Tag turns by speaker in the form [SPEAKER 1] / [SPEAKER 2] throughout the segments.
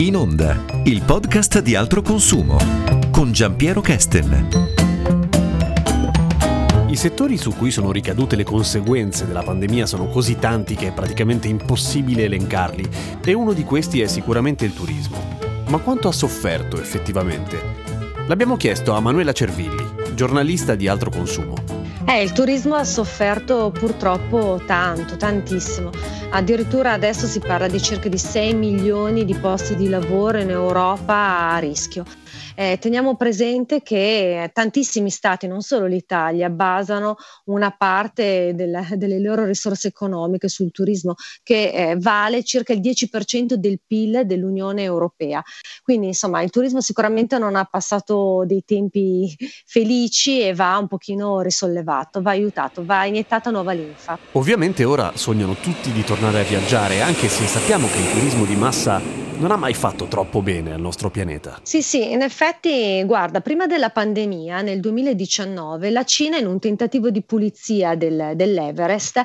[SPEAKER 1] In onda, il podcast di altro consumo con Giampiero Kesten.
[SPEAKER 2] I settori su cui sono ricadute le conseguenze della pandemia sono così tanti che è praticamente impossibile elencarli e uno di questi è sicuramente il turismo. Ma quanto ha sofferto effettivamente? L'abbiamo chiesto a Manuela Cervilli, giornalista di altro consumo.
[SPEAKER 3] Eh, il turismo ha sofferto purtroppo tanto, tantissimo. Addirittura adesso si parla di circa di 6 milioni di posti di lavoro in Europa a rischio. Eh, teniamo presente che tantissimi stati, non solo l'Italia, basano una parte della, delle loro risorse economiche sul turismo che eh, vale circa il 10% del PIL dell'Unione Europea. Quindi insomma il turismo sicuramente non ha passato dei tempi felici e va un pochino risollevato, va aiutato, va iniettata nuova linfa.
[SPEAKER 2] Ovviamente ora sognano tutti di tornare a viaggiare, anche se sappiamo che il turismo di massa non ha mai fatto troppo bene al nostro pianeta.
[SPEAKER 3] Sì, sì, in effetti, guarda, prima della pandemia, nel 2019, la Cina, in un tentativo di pulizia del, dell'Everest,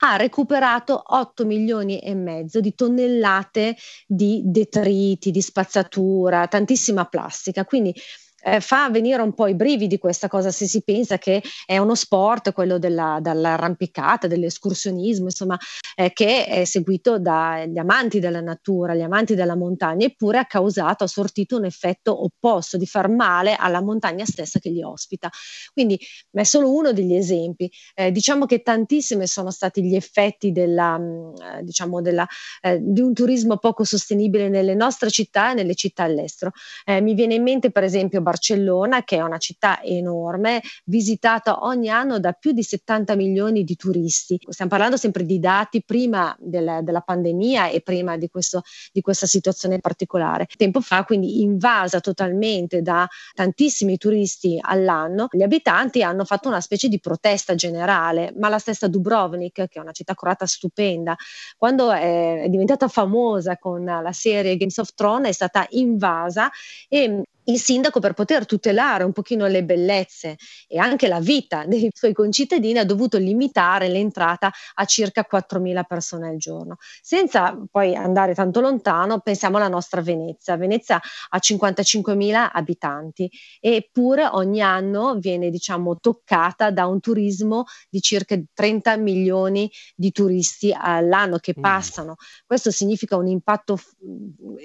[SPEAKER 3] ha recuperato 8 milioni e mezzo di tonnellate di detriti, di spazzatura, tantissima plastica. Quindi eh, fa venire un po' i brividi questa cosa se si pensa che è uno sport, quello della, dell'arrampicata, dell'escursionismo, insomma, eh, che è seguito dagli amanti della natura, gli amanti della montagna, eppure ha causato, ha sortito un effetto opposto di far male alla montagna stessa che li ospita. Quindi è solo uno degli esempi. Eh, diciamo che tantissimi sono stati gli effetti della, mm, eh, diciamo della, eh, di un turismo poco sostenibile nelle nostre città e nelle città all'estero. Eh, mi viene in mente per esempio Barcellona, che è una città enorme, visitata ogni anno da più di 70 milioni di turisti. Stiamo parlando sempre di dati prima del, della pandemia e prima di, questo, di questa situazione particolare. Tempo fa, quindi invasa totalmente da tantissimi turisti all'anno, gli abitanti hanno fatto una specie di protesta generale, ma la stessa Dubrovnik, che è una città croata stupenda, quando è diventata famosa con la serie Games of Thrones è stata invasa e il sindaco per poter tutelare un pochino le bellezze e anche la vita dei suoi concittadini ha dovuto limitare l'entrata a circa 4.000 persone al giorno. Senza poi andare tanto lontano, pensiamo alla nostra Venezia. Venezia ha 55.000 abitanti eppure ogni anno viene diciamo toccata da un turismo di circa 30 milioni di turisti all'anno che mm. passano. Questo significa un impatto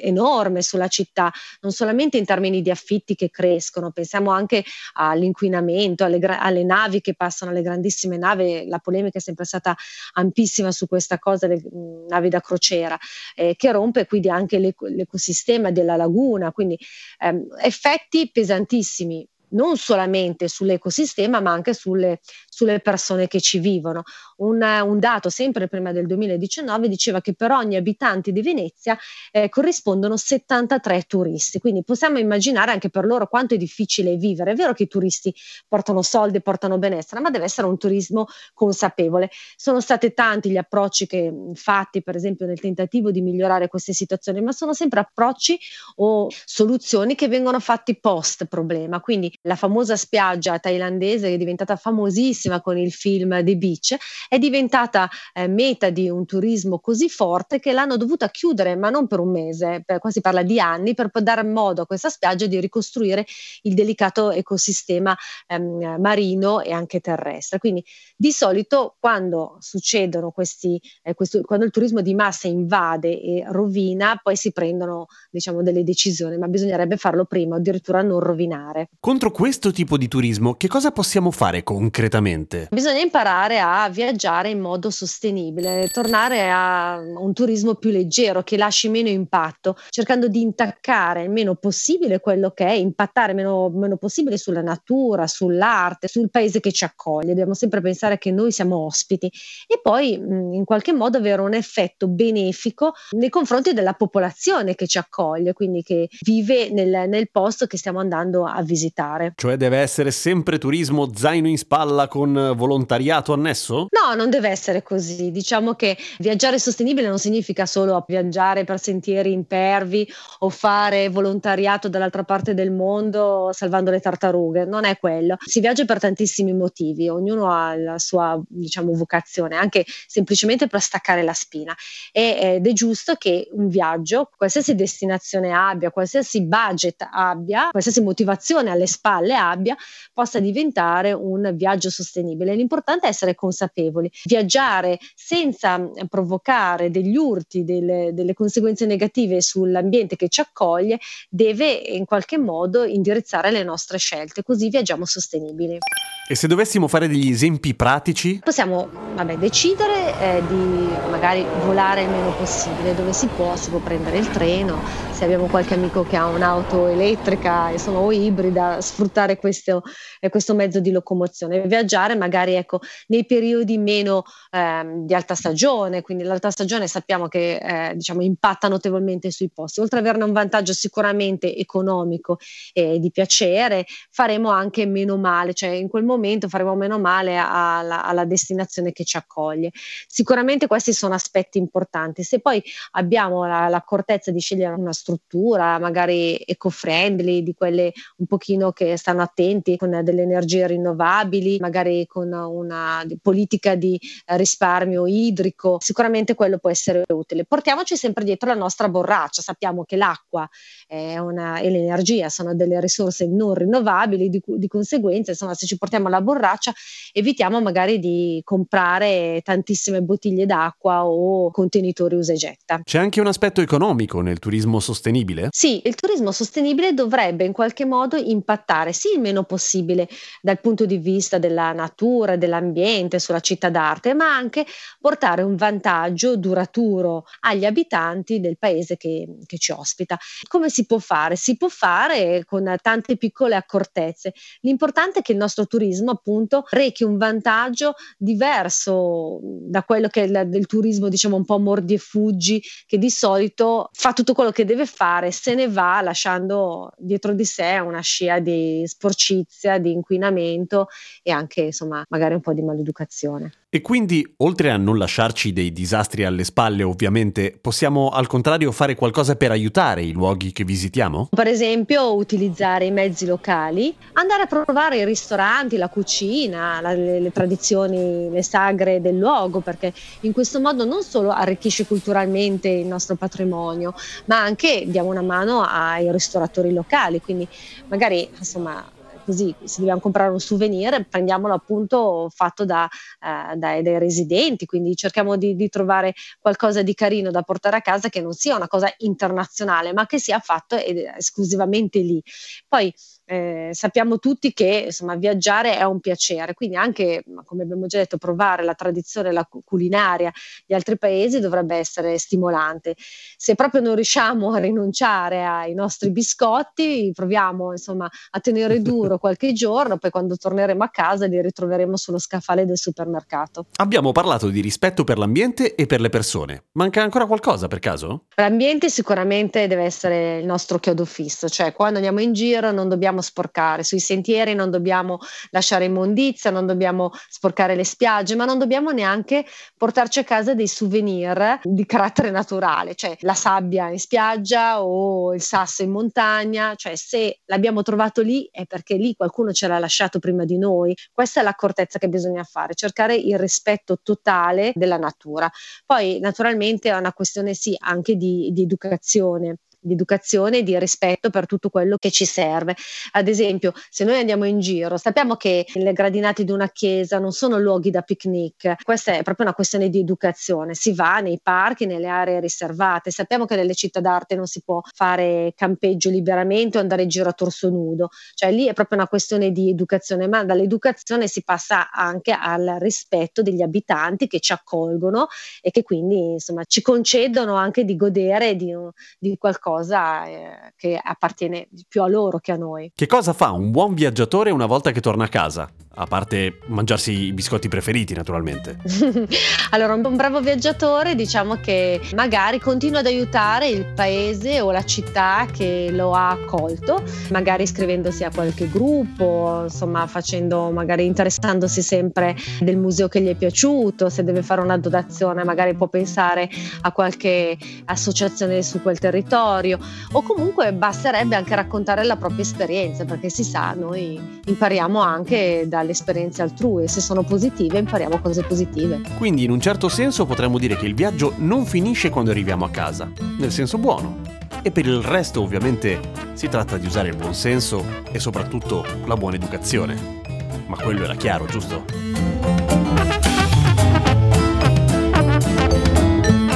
[SPEAKER 3] enorme sulla città, non solamente in termini di affitti che crescono, pensiamo anche all'inquinamento, alle, gra- alle navi che passano, alle grandissime navi, la polemica è sempre stata ampissima su questa cosa, le navi da crociera, eh, che rompe quindi anche l'ec- l'ecosistema della laguna, quindi ehm, effetti pesantissimi non solamente sull'ecosistema ma anche sulle, sulle persone che ci vivono. Un, un, dato sempre prima del 2019 diceva che per ogni abitante di Venezia eh, corrispondono 73 turisti, quindi possiamo immaginare anche per loro quanto è difficile vivere. È vero che i turisti portano soldi, portano benessere, ma deve essere un turismo consapevole. Sono stati tanti gli approcci che fatti, per esempio, nel tentativo di migliorare queste situazioni, ma sono sempre approcci o soluzioni che vengono fatti post problema. Quindi la famosa spiaggia thailandese che è diventata famosissima con il film The Beach, è diventata eh, meta di un turismo così forte che l'hanno dovuta chiudere, ma non per un mese, per, qua si parla di anni, per dare modo a questa spiaggia di ricostruire il delicato ecosistema ehm, marino e anche terrestre. Quindi di solito quando succedono questi, eh, questo, quando il turismo di massa invade e rovina, poi si prendono diciamo delle decisioni, ma bisognerebbe farlo prima, addirittura non rovinare.
[SPEAKER 2] Contro questo tipo di turismo che cosa possiamo fare concretamente?
[SPEAKER 3] Bisogna imparare a viaggiare in modo sostenibile, tornare a un turismo più leggero che lasci meno impatto, cercando di intaccare il meno possibile quello che è, impattare meno, meno possibile sulla natura, sull'arte, sul paese che ci accoglie. Dobbiamo sempre pensare che noi siamo ospiti e poi in qualche modo avere un effetto benefico nei confronti della popolazione che ci accoglie, quindi che vive nel, nel posto che stiamo andando a visitare.
[SPEAKER 2] Cioè deve essere sempre turismo zaino in spalla con con volontariato annesso?
[SPEAKER 3] No, non deve essere così. Diciamo che viaggiare sostenibile non significa solo viaggiare per sentieri impervi o fare volontariato dall'altra parte del mondo salvando le tartarughe, non è quello. Si viaggia per tantissimi motivi, ognuno ha la sua, diciamo, vocazione, anche semplicemente per staccare la spina. Ed è giusto che un viaggio, qualsiasi destinazione abbia, qualsiasi budget abbia, qualsiasi motivazione alle spalle abbia, possa diventare un viaggio sostenibile. L'importante è essere consapevoli, viaggiare senza eh, provocare degli urti, delle, delle conseguenze negative sull'ambiente che ci accoglie, deve in qualche modo indirizzare le nostre scelte, così viaggiamo sostenibili.
[SPEAKER 2] E se dovessimo fare degli esempi pratici?
[SPEAKER 3] Possiamo vabbè, decidere eh, di magari volare il meno possibile, dove si può, si può prendere il treno, se abbiamo qualche amico che ha un'auto elettrica insomma, o ibrida, sfruttare questo, eh, questo mezzo di locomozione, viaggiare magari ecco, nei periodi meno eh, di alta stagione, quindi l'alta stagione sappiamo che eh, diciamo, impatta notevolmente sui posti, oltre ad averne un vantaggio sicuramente economico e di piacere, faremo anche meno male, cioè in quel momento momento faremo meno male alla, alla destinazione che ci accoglie. Sicuramente questi sono aspetti importanti. Se poi abbiamo la, l'accortezza di scegliere una struttura, magari eco-friendly, di quelle un pochino che stanno attenti con delle energie rinnovabili, magari con una politica di risparmio idrico, sicuramente quello può essere utile. Portiamoci sempre dietro la nostra borraccia, sappiamo che l'acqua una, e l'energia sono delle risorse non rinnovabili, di, di conseguenza, insomma, se ci portiamo portiamo la borraccia, evitiamo magari di comprare tantissime bottiglie d'acqua o contenitori usa e getta.
[SPEAKER 2] C'è anche un aspetto economico nel turismo sostenibile?
[SPEAKER 3] Sì, il turismo sostenibile dovrebbe in qualche modo impattare sì il meno possibile dal punto di vista della natura, dell'ambiente, sulla città d'arte, ma anche portare un vantaggio duraturo agli abitanti del paese che, che ci ospita. Come si può fare? Si può fare con tante piccole accortezze. L'importante è che il nostro turismo turismo appunto rechi un vantaggio diverso da quello che è il, del turismo diciamo un po' mordi e fuggi che di solito fa tutto quello che deve fare se ne va lasciando dietro di sé una scia di sporcizia, di inquinamento e anche insomma magari un po' di maleducazione.
[SPEAKER 2] E quindi, oltre a non lasciarci dei disastri alle spalle, ovviamente, possiamo al contrario fare qualcosa per aiutare i luoghi che visitiamo?
[SPEAKER 3] Per esempio, utilizzare i mezzi locali, andare a provare i ristoranti, la cucina, la, le, le, tradizioni, le sagre del luogo, perché in questo modo non solo arricchisce culturalmente il nostro patrimonio, ma anche diamo una mano ai ristoratori locali. Quindi, magari, insomma, così se dobbiamo comprare un souvenir prendiamolo appunto fatto da, eh, dai, dai, residenti, quindi cerchiamo di, di, trovare qualcosa di carino da portare a casa che non sia una cosa internazionale ma che sia fatto esclusivamente lì. Poi eh, sappiamo tutti che insomma, viaggiare è un piacere, quindi anche, come abbiamo già detto, provare la tradizione, la culinaria di altri paesi dovrebbe essere stimolante. Se proprio non riusciamo a rinunciare ai nostri biscotti, proviamo insomma, a tenere duro qualche giorno, poi quando torneremo a casa li ritroveremo sullo scaffale del supermercato.
[SPEAKER 2] Abbiamo parlato di rispetto per l'ambiente e per le persone. Manca ancora qualcosa per caso?
[SPEAKER 3] L'ambiente sicuramente deve essere il nostro chiodo fisso, cioè quando andiamo in giro non dobbiamo dobbiamo sporcare, sui sentieri non dobbiamo lasciare immondizia, non dobbiamo sporcare le spiagge, ma non dobbiamo neanche portarci a casa dei souvenir di carattere naturale, cioè la sabbia in spiaggia o il sasso in montagna, cioè se l'abbiamo trovato lì è perché lì qualcuno ce l'ha lasciato prima di noi. Questa è l'accortezza che bisogna fare, cercare il rispetto totale della natura. Poi naturalmente è una questione sì anche di, di educazione di educazione e di rispetto per tutto quello che ci serve. Ad esempio, se noi andiamo in giro, sappiamo che le gradinate di una chiesa non sono luoghi da picnic, questa è proprio una questione di educazione. Si va nei parchi, nelle aree riservate, sappiamo che nelle città d'arte non si può fare campeggio liberamente o andare in giro a torso nudo, cioè lì è proprio una questione di educazione, ma dall'educazione si passa anche al rispetto degli abitanti che ci accolgono e che quindi insomma ci concedono anche di godere di, di qualcosa cosa eh, che appartiene più a loro che a noi.
[SPEAKER 2] Che cosa fa un buon viaggiatore una volta che torna a casa? A parte mangiarsi i biscotti preferiti, naturalmente.
[SPEAKER 3] allora, un bravo viaggiatore diciamo che magari continua ad aiutare il paese o la città che lo ha accolto, magari iscrivendosi a qualche gruppo, insomma, facendo, magari interessandosi sempre del museo che gli è piaciuto, se deve fare una donazione, magari può pensare a qualche associazione su quel territorio o comunque basterebbe anche raccontare la propria esperienza, perché si sa, noi impariamo anche da dalle esperienze altrui e se sono positive impariamo cose positive.
[SPEAKER 2] Quindi in un certo senso potremmo dire che il viaggio non finisce quando arriviamo a casa, nel senso buono. E per il resto ovviamente si tratta di usare il buon senso e soprattutto la buona educazione. Ma quello era chiaro, giusto?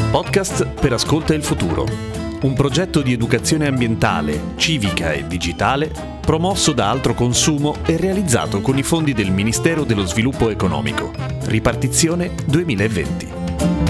[SPEAKER 1] Podcast per Ascolta il Futuro. Un progetto di educazione ambientale, civica e digitale promosso da Altro Consumo e realizzato con i fondi del Ministero dello Sviluppo Economico. Ripartizione 2020.